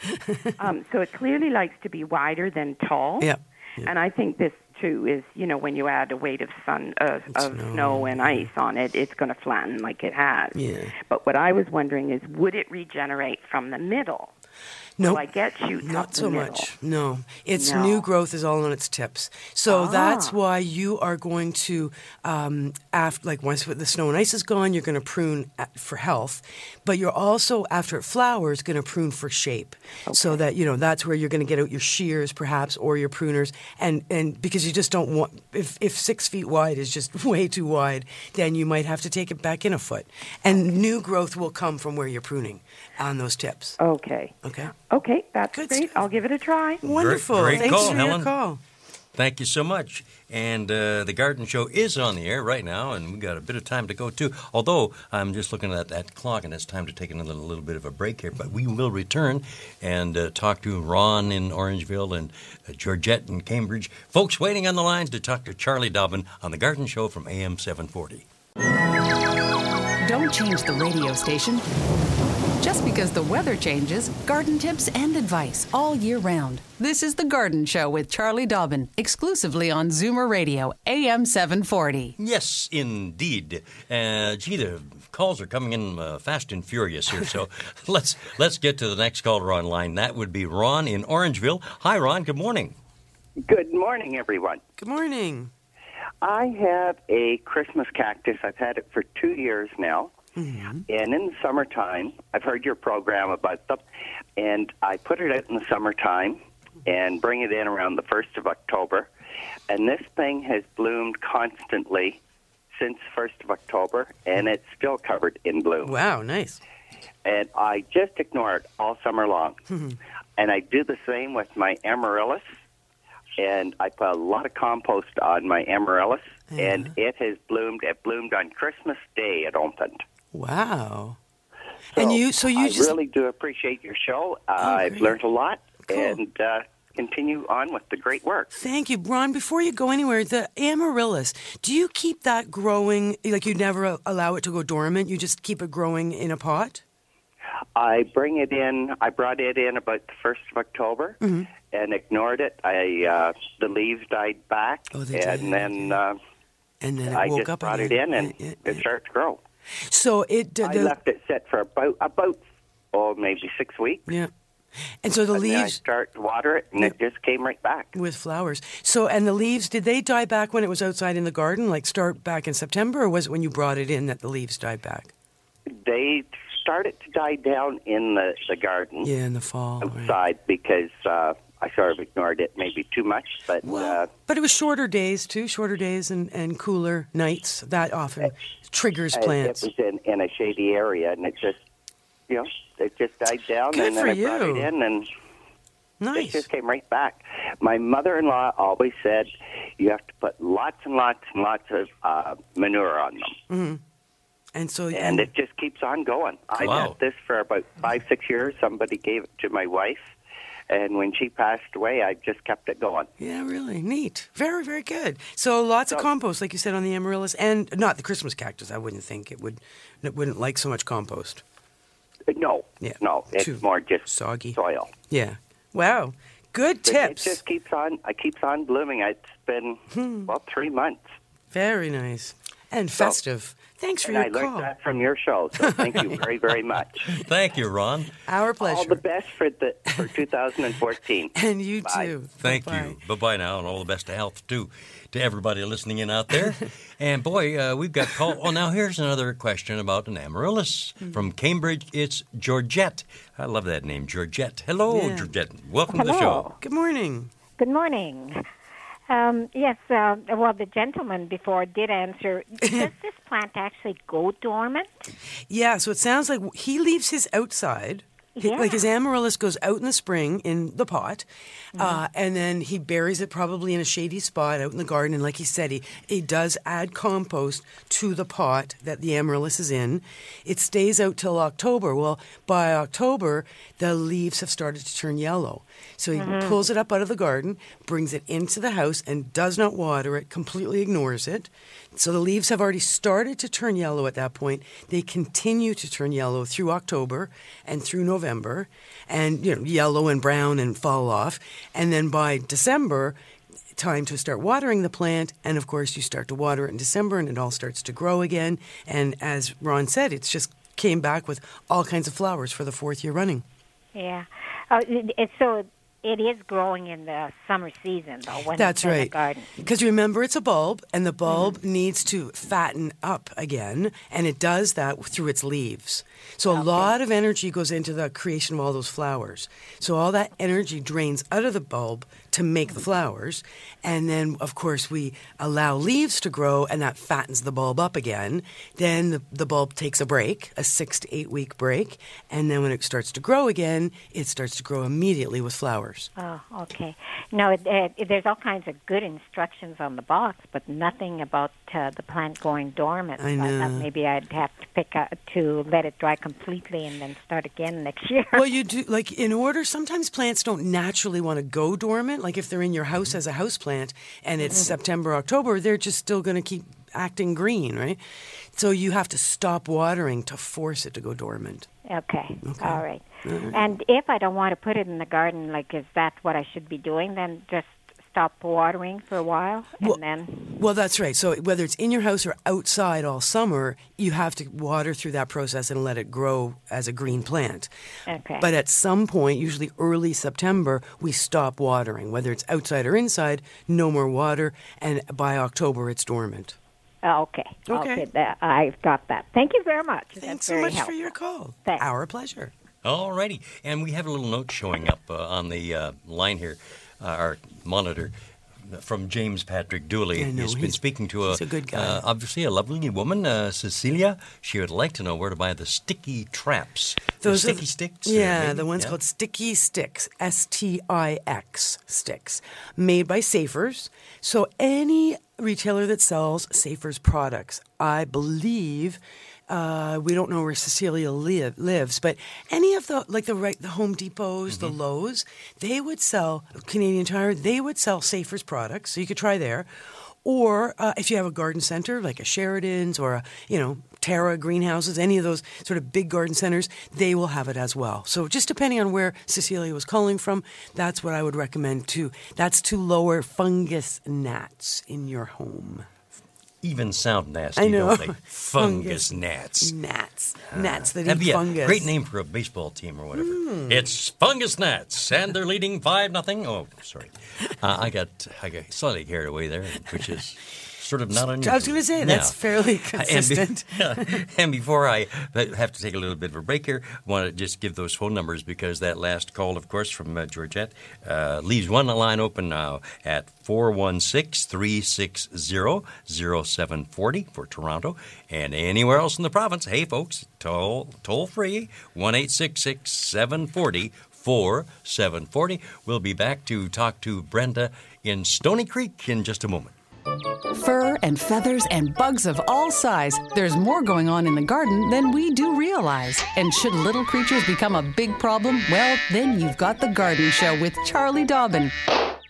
um, so it clearly likes to be wider than tall. Yeah. And I think this too is, you know, when you add a weight of sun, uh, of Snow. snow and ice on it, it's going to flatten like it has. Yeah. But what I was wondering is, would it regenerate from the middle? No, Will I get you. not so middle? much. No, its No. new growth is all on its tips. So Ah. that's why you are going to, um, after like once the snow and ice is gone, you're going to prune at, for health, but you're also after it flowers going to prune for shape. So that you know that's where you're going to get out your shears perhaps or your pruners, and and because you just don't want if if six feet wide is just way too wide, then you might have to take it back in a foot, and new growth will come from where you're pruning on those tips. Okay. Okay. Okay, that's Good great. stuff. I'll give it a try. Wonderful. great Thanks call, for Helen. your call. Thank you so much. And uh, the garden show is on the air right now, and we've got a bit of time to go too. Although I'm just looking at that clock, and it's time to take another little bit of a break here. But we will return and uh, talk to Ron in Orangeville and uh, Georgette in Cambridge. Folks waiting on the lines to talk to Charlie Dobbin on the Garden Show from AM 740. Don't change the radio station. Just because the weather changes, garden tips and advice all year round. This is The Garden Show with Charlie Dobbin, exclusively on Zoomer Radio, AM 740. Yes, indeed. Uh, gee, the calls are coming in uh, fast and furious here. So let's let's get to the next caller online. That would be Ron in Orangeville. Hi, Ron. Good morning. Good morning, everyone. Good morning. I have a Christmas cactus. I've had it for two years now. Mm-hmm. And in the summertime, I've heard your program about them, and I put it out in the summertime and bring it in around the 1st of October. And this thing has bloomed constantly since 1st of October, and it's still covered in bloom. Wow, nice. And I just ignore it all summer long. Mm-hmm. And I do the same with my amaryllis. And I put a lot of compost on my amaryllis, and it has bloomed. It bloomed on Christmas Day. It opened. Wow. and you, so you I just really do appreciate your show. Uh, I've learned a lot, Cool. and uh, continue on with the great work. Thank you, Ron. Before you go anywhere, the amaryllis, do you keep that growing? Like you never allow it to go dormant? You just keep it growing in a pot? I bring it in. I brought it in about the first of October Mm-hmm. and ignored it. I uh, the leaves died back, Oh, they and did. then uh, And then it I woke just up brought again. it in, and uh, it started to grow. So it I left it sit for about about oh maybe six weeks. yeah. And so the and then I leaves start to water it, and it just came right back. with flowers. So and the leaves did they die back when it was outside in the garden? Like start back in September, or was it when you brought it in that the leaves died back? They started to die down in the the garden Yeah, in the fall. right. outside because uh, I sort of ignored it maybe too much. But uh, But it was shorter days too, shorter days and, and cooler nights. That often triggers plants. It was in, in a shady area, and it just, you know, it just died down, Good and then for I brought it in, and it just came right back. My mother-in-law always said you have to put lots and lots and lots of uh, manure on them, hmm And so and it just keeps on going. I Wow. did this for about five, six years. Somebody gave it to my wife, and when she passed away, I just kept it going. Yeah, really neat. Very, very good. So lots of compost, like you said on the amaryllis, and not the Christmas cactus. I wouldn't think it would. It wouldn't like so much compost. No, Yeah. no, it's Too more just soggy soil. Yeah. Wow. Good But It tips. just keeps on. It keeps on blooming. It's been Hmm. well three months. Very nice and festive. Thanks for and your I learned that from your show. So thank you very, very much. Thank you, Ron. Our pleasure. All the best for the for 2014. And you Bye. too. Thank Bye-bye. you. Bye bye now, and all the best of health too to everybody listening in out there. and boy, uh, we've got call. Oh, now here's another question about an amaryllis Hmm. from Cambridge. It's Georgette. I love that name, Georgette. Hello, Yeah. Georgette. Welcome to the show. Good morning. Good morning. Um, yes, uh, well, the gentleman before did answer. Does this plant actually go dormant? Yeah, so it sounds like he leaves his outside. Yeah. Like his amaryllis goes out in the spring in the pot, Mm-hmm. uh, and then he buries it probably in a shady spot out in the garden. And like he said, he, he does add compost to the pot that the amaryllis is in. It stays out till October. Well, by October, the leaves have started to turn yellow. So he Mhm. pulls it up out of the garden, brings it into the house, and does not water it, completely ignores it. So the leaves have already started to turn yellow at that point. They continue to turn yellow through October and through November, and you know, yellow and brown and fall off. And then by December, time to start watering the plant. And of course, you start to water it in December, and it all starts to grow again. And as Ron said, it's just came back with all kinds of flowers for the fourth year running. Yeah. Oh, it, so it is growing in the summer season, though. When That's right. garden. Because remember, it's a bulb, and the mm-hmm. bulb needs to fatten up again, and it does that through its leaves. So a lot of energy goes into the creation of all those flowers. So all that energy drains out of the bulb to make the flowers, and then of course we allow leaves to grow, and that fattens the bulb up again. Then the, the bulb takes a break, a six to eight week break, and then when it starts to grow again, it starts to grow immediately with flowers. Oh, okay. No, it, it, there's all kinds of good instructions on the box, but nothing about uh, the plant going dormant. I So I know. maybe I'd have to pick up to let it dry completely and then start again next year. well, you do like in order. Sometimes plants don't naturally want to go dormant. Like if they're in your house as a house plant and it's Mhm. September, October, they're just still going to keep acting green, right? So you have to stop watering to force it to go dormant. Okay. Okay. All right. All right. And if I don't want to put it in the garden, like, is that what I should be doing? Then just stop watering for a while, and Well- then. Well, that's right. So whether it's in your house or outside all summer, you have to water through that process and let it grow as a green plant. Okay. But at some point, usually early September, we stop watering. Whether it's outside or inside, no more water, and by October, it's dormant. Oh, okay. Okay. that, I've got that. Thank you very much. Thanks That's so very much for your call. Thanks. Our pleasure. All righty. And we have a little note showing up uh, on the uh, line here, our monitor. From James Patrick Dooley. I know, He's been speaking to a, a good guy. Uh, obviously a lovely woman, uh, Cecilia. She would like to know where to buy the sticky traps. The sticky the- sticks? uh, Yeah, maybe? the ones Yeah. called Sticky Sticks, S T I X sticks, made by Safers. So any retailer that sells Safers products, I believe. Uh, we don't know where Cecilia live, lives, but any of the like the right the Home Depots, the Lowe's, they would sell Canadian Tire. They would sell Safers products, so you could try there. Or uh, if you have a garden center like a Sheridan's or a, you know, Terra greenhouses, any of those sort of big garden centers, they will have it as well. So just depending on where Cecilia was calling from, that's what I would recommend too. That's to lower fungus gnats in your home. Even sound nasty, I know. don't they? Fungus gnats. Gnats. Gnats that eat be a fungus. great name for a baseball team or whatever. Mm. It's Fungus Gnats, and they're leading five nothing. Oh, sorry, uh, I got I got slightly carried away there, which is sort of not unusual. I was going to say, that's Yeah. fairly And, consistent. be- and before I have to take a little bit of a break here, I want to just give those phone numbers because that last call, of course, from uh, Georgette uh, leaves one line open now at 416 360 0740 for Toronto and anywhere else in the province. Hey, folks, toll, toll free 1 740 4740. We'll be back to talk to Brenda in Stoney Creek in just a moment. Fur and feathers and bugs of all size. There's more going on in the garden than we do realize. And should little creatures become a big problem, well, then you've got The Garden Show with Charlie Dobbin.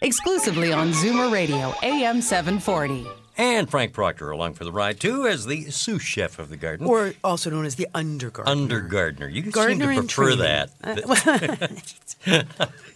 Exclusively on Zoomer Radio, AM 740. And Frank Proctor along for the ride, too, as the sous chef of the garden. Or also known as the undergardener. Undergardener. You Gardener seem to prefer training. that. Uh, well,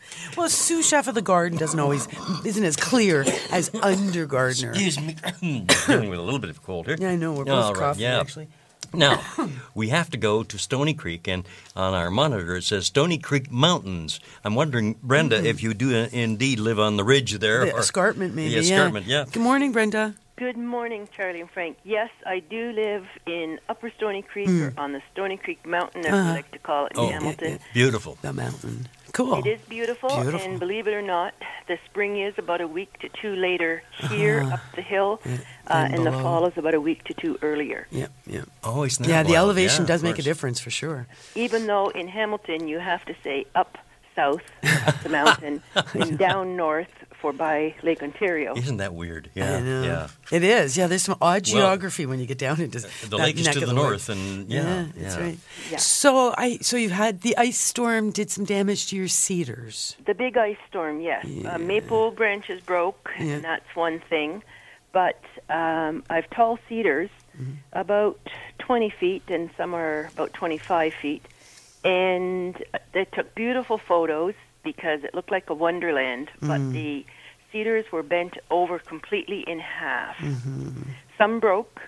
sous chef of the garden doesn't always isn't as clear as undergardener. Excuse me. Dealing with a little bit of cold here. Yeah, I know. We're both All right, coughing, yeah. actually. Now, we have to go to Stoney Creek, and on our monitor it says Stoney Creek Mountains. I'm wondering, Brenda, Mhm. if you do uh, indeed live on the ridge there. The or- escarpment, maybe. The escarpment, yeah. Good morning, Brenda. Good morning, Charlie and Frank. Yes, I do live in Upper Stoney Creek Mm. or on the Stoney Creek Mountain, as Uh-huh. we like to call it in Oh, Hamilton. beautiful. The mountain. Cool. It is beautiful, Beautiful. and believe it or not, the spring is about a week to two later here Uh-huh. up the hill, Yeah, uh, and and the fall is about a week to two earlier. Yeah, yep. Oh, isn't Yeah, the elevation Yeah, does make a difference for sure. Even though in Hamilton you have to say up south, up the mountain, and down north for by Lake Ontario. Isn't that weird? Yeah, I know. yeah. It is. Yeah, there's some odd Well, geography when you get down into The that lake is to of the woods. north, and yeah, that's yeah. right. Yeah. So I, so you've had the ice storm did some damage to your cedars. The big ice storm, yes. Uh, maple branches broke, Yeah. and that's one thing. But um, I've tall cedars, Mm-hmm. about 20 feet, and some are about 25 feet. And they took beautiful photos because it looked like a wonderland, but Mm. the cedars were bent over completely in half. Mm-hmm. Some broke,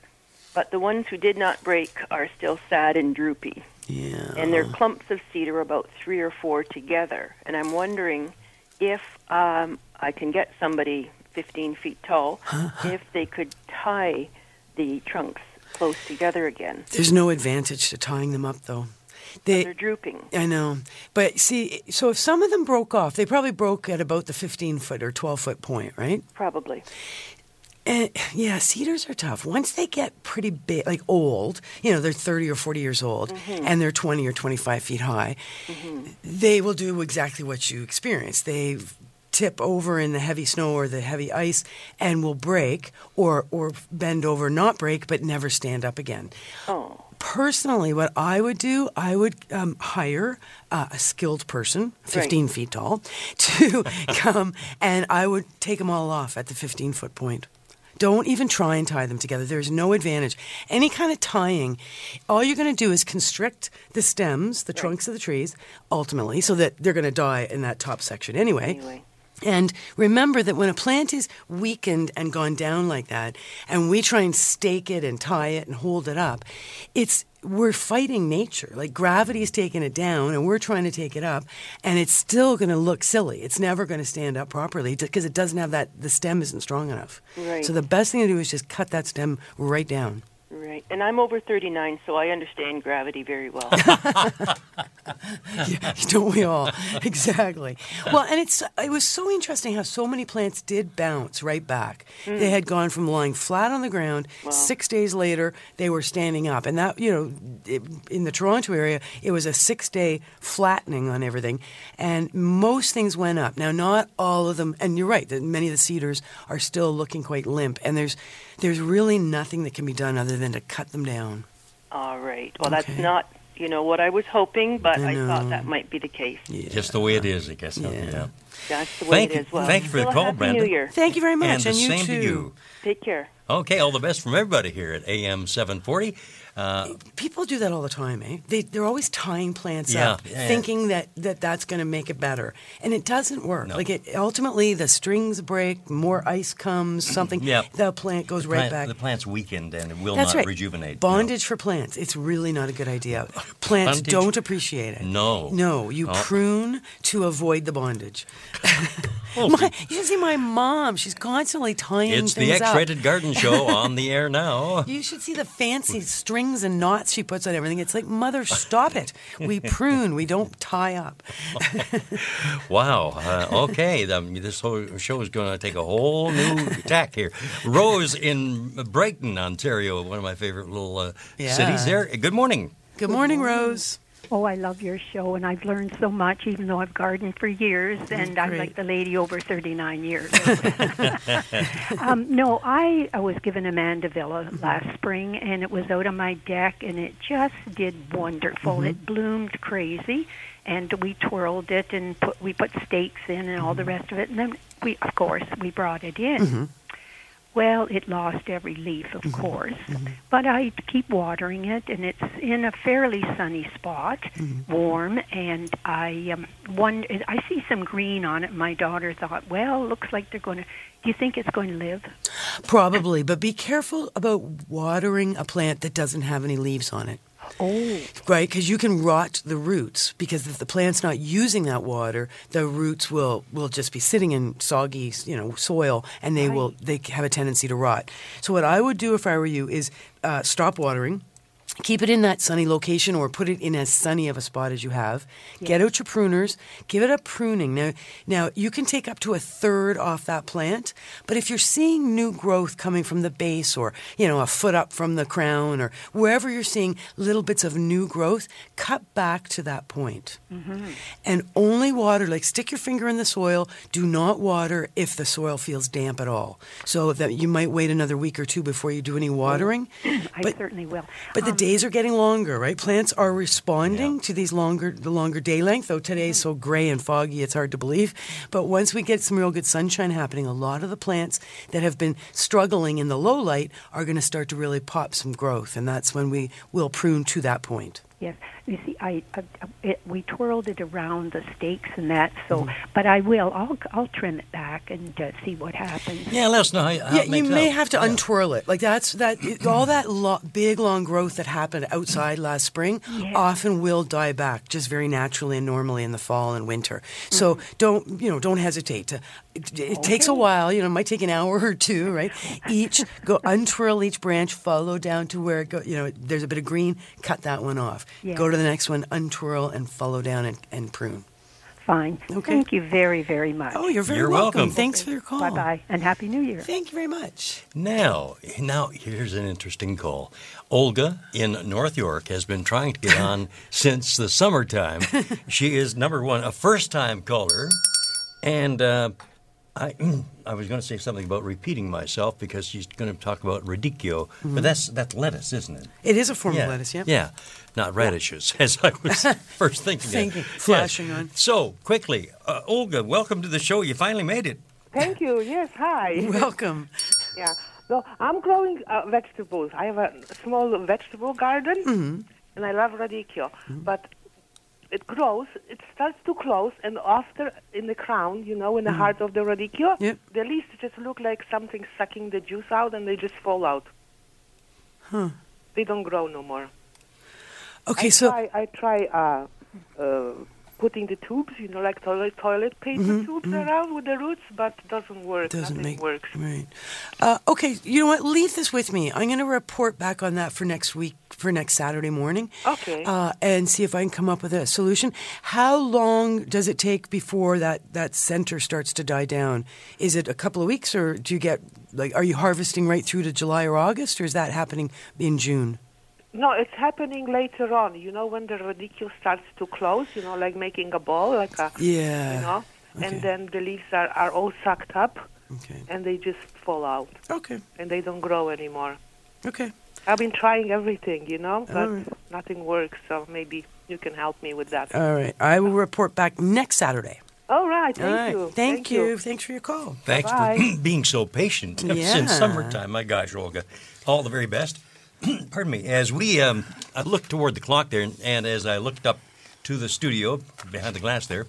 but the ones who did not break are still sad and droopy. Yeah. And they're clumps of cedar, about three or four together. And I'm wondering if um, I can get somebody 15 feet tall, if they could tie the trunks close together again. There's no advantage to tying them up though. They, They're drooping. I know. But see, so if some of them broke off, they probably broke at about the 15 foot or 12 foot point, right? Probably. And yeah, cedars are tough. Once they get pretty big, like old, you know, they're 30 or 40 years old Mhm. and they're 20 or 25 feet high, they will do exactly what you experienced. They tip over in the heavy snow or the heavy ice and will break or, or bend over, not break, but never stand up again. Oh. Personally, what I would do, I would um, hire uh, a skilled person, 15 feet tall, to come and I would take them all off at the 15 foot point. Don't even try and tie them together. There's no advantage. Any kind of tying, all you're going to do is constrict the stems, the trunks of the trees, ultimately, so that they're going to die in that top section anyway. Anyway. And remember that when a plant is weakened and gone down like that, and we try and stake it and tie it and hold it up, it's we're fighting nature. Like gravity is taking it down, and we're trying to take it up, and it's still going to look silly. It's never going to stand up properly because it doesn't have that. The stem isn't strong enough. Right. So the best thing to do is just cut that stem right down. Right. And I'm over 39, so I understand gravity very well. yeah, don't we all? exactly. Well, and it's it was so interesting how so many plants did bounce right back. Mm. They had gone from lying flat on the ground. Wow. Six days later, they were standing up, and that you know, it, in the Toronto area, it was a six-day flattening on everything, and most things went up. Now, not all of them, and you're right that many of the cedars are still looking quite limp, and there's there's really nothing that can be done other than to cut them down. All right. Well, that's not you know, what I was hoping, but I I, thought that might be the case. Just the way it is, I guess. Yeah. That's the way Thank it you. Well, Thank you for the call, Happy Brenda. New Year. Thank you very much, And the and you same too. to you. Take care. Okay, all the best from everybody here at AM 740. Uh, People do that all the time, eh? They, they're always tying plants Yeah, up, yeah, yeah. thinking that, that that's going to make it better, and it doesn't work. Like it ultimately, the strings break, more ice comes, something. Yep. The plant goes the right plant- back. The plant's weakened and it will That's not right. rejuvenate. Bondage for plants. It's really not a good idea. Plants Bondage? don't appreciate it. No. No, you Oh. prune to avoid the bondage. oh. my, you should see my mom. She's constantly tying It's the things up. X-rated garden show on the air now. You should see the fancy strings and knots she puts on everything. It's like, mother, stop it. We prune. We don't tie up. Wow. Uh, okay, um, this whole show is going to take a whole new tack here. Rose in Brighton, Ontario, one of my favorite little uh, Yeah. cities there. Good morning. Good morning, Rose. Oh, I love your show, and I've learned so much, even though I've gardened for years, and I'm like the lady over 39 years. um, no, I, I was given a mandevilla last spring, and it was out on my deck, and it just did wonderful. Mhm. It bloomed crazy, and we twirled it, and put we put stakes in, and all the rest of it, and then we, of course, we brought it in. Well, it lost every leaf, of mm-hmm. course, mm-hmm. but I keep watering it, and it's in a fairly sunny spot, mm-hmm. warm, and I um, one I see some green on it. My daughter thought, well, looks like they're going to. Do you think it's going to live? Probably, but be careful about watering a plant that doesn't have any leaves on it. Oh. Right, because you can rot the roots. Because if the plant's not using that water, the roots will will just be sitting in soggy, you know, soil, and they will they have a tendency to rot. So what I would do if I were you is uh, stop watering. Keep it in that sunny location or put it in as sunny of a spot as you have. Get out your pruners, give it a pruning. Now, now you can take up to a third off that plant, but if you're seeing new growth coming from the base or, you know, a foot up from the crown or wherever you're seeing little bits of new growth, cut back to that point. Mm-hmm. And only water, like stick your finger in the soil, do not water if the soil feels damp at all. So that you might wait another week or two before you do any watering. I certainly will. But the Um, days are getting longer, right? Plants are responding to these longer, the longer day length. Though today is so gray and foggy, it's hard to believe. But once we get some real good sunshine happening, a lot of the plants that have been struggling in the low light are going to start to really pop some growth, and that's when we will prune to that point. Yes, you see, I, I it, we twirled it around the stakes and that. So, Mm-hmm. but I will. I'll I'll trim it back and uh, see what happens. Yeah, let us know how, how yeah, it you makes may out. have to untwirl it. Like that's that it- all that lo- big long growth that happened outside last spring Yeah. often will die back just very naturally and normally in the fall and winter. So don't you know don't hesitate to. It, it takes a while. You know, it might take an hour or two. Right. Each go untwirl each branch, follow down to where it go. You know, there's a bit of green. Cut that one off. Yeah. Go to the next one, untwirl and follow down and, and prune. Fine. Okay. Thank you very very much. Oh, you're very You're welcome. Thanks for your call. Bye bye and happy New Year. Thank you very much. Now, now here's an interesting call. Olga in North York has been trying to get on since the summertime. She is number one, a first-time caller, and uh, I, I was going to say something about repeating myself because she's going to talk about radicchio, Mhm. but that's that's lettuce, isn't it? It is a form yeah. of lettuce. Yeah. Yeah, not radishes, as I was first thinking. of. Thinking, Yes. flashing on. So quickly, uh, Olga, welcome to the show. You finally made it. Thank you. Yes, hi. Welcome. Yeah. So I'm growing uh, vegetables. I have a small vegetable garden, Mhm. and I love radicchio. But it grows. It starts to close, and after in the crown, you know, in the Mhm. heart of the radicchio, Yep. the leaves just look like something sucking the juice out, and they just fall out. Huh. They don't grow no more. Okay, I so try, I try uh, uh, putting the tubes, you know, like toilet toilet paper Mhm, tubes around with the roots, but doesn't work. It doesn't Nothing make- works. Right. Uh, okay, you know what? Leave this with me. I'm going to report back on that for next week, for next Saturday morning. Okay. Uh, and see if I can come up with a solution. How long does it take before that, that center starts to die down? Is it a couple of weeks, or do you get, like, are you harvesting right through to July or August, or is that happening in June? No, it's happening later on. You know, when the radicchio starts to close, you know, like making a ball, like a, Yeah. you know, Okay. and then the leaves are, are all sucked up, Okay. and they just fall out. Okay. And they don't grow anymore. Okay. I've been trying everything, you know, but All right. nothing works. So maybe you can help me with that. All right. I will report back next Saturday. All right. Thank All right. you. Thank, you. Thanks for your call. Thanks Bye-bye. for being so patient Yeah. since summertime. My gosh, Olga, all the very best. Pardon me. As we, um, I looked toward the clock there, and as I looked up to the studio behind the glass there,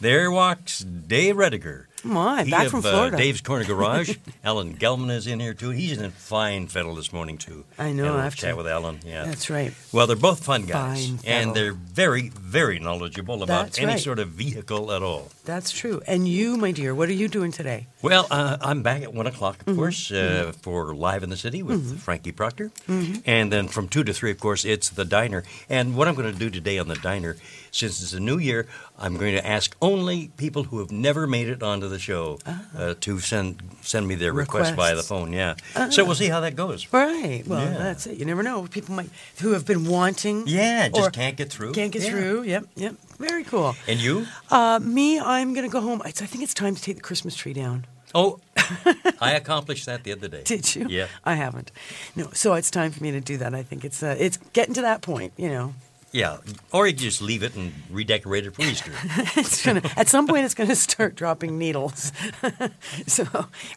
there walks Dave Rediger. My, back from uh, Florida. Dave's Corner Garage. Alan Gelman is in here too. He's in a fine fellow this morning too. I know, Had a little I have chat to- with Alan. Yeah, That's right. Well, they're both fun guys, Fine fellow. and they're very, very knowledgeable about That's any right. sort of vehicle at all. That's true. And you, my dear, what are you doing today? Well, uh, I'm back at one o'clock, of Mhm. course, uh, for Live in the City with Mhm. Frankie Proctor, Mhm. and then from two to three, of course, it's the diner. And what I'm going to do today on the diner, since it's a new year, I'm going to ask only people who have never made it onto the show uh, to send send me their request by the phone. Yeah, Ah. so we'll see how that goes. Right. Well, Yeah. that's it. You never know. People might who have been wanting. Yeah, just or can't get through. Can't get Yeah. through. Yep. Yep. Very cool. And you? Uh, me, I'm gonna go home. It's, I think it's time to take the Christmas tree down. Oh, I accomplished that the other day. Did you? Yeah. I haven't. No. So it's time for me to do that. I think it's uh, it's getting to that point. You know. Yeah, or you can just leave it and redecorate it for Easter. it's gonna at some point it's gonna start dropping needles. so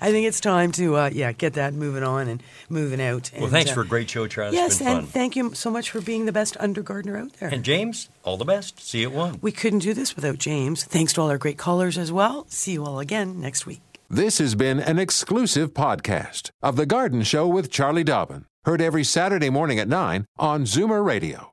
I think it's time to uh, yeah get that moving on and moving out. Well, thanks uh, for a great show, Charles. Yes, it's been and fun. thank you so much for being the best undergardener out there. And James, all the best. See you at one. We couldn't do this without James. Thanks to all our great callers as well. See you all again next week. This has been an exclusive podcast of The Garden Show with Charlie Dobbin. Heard every Saturday morning at 9 on Zoomer Radio,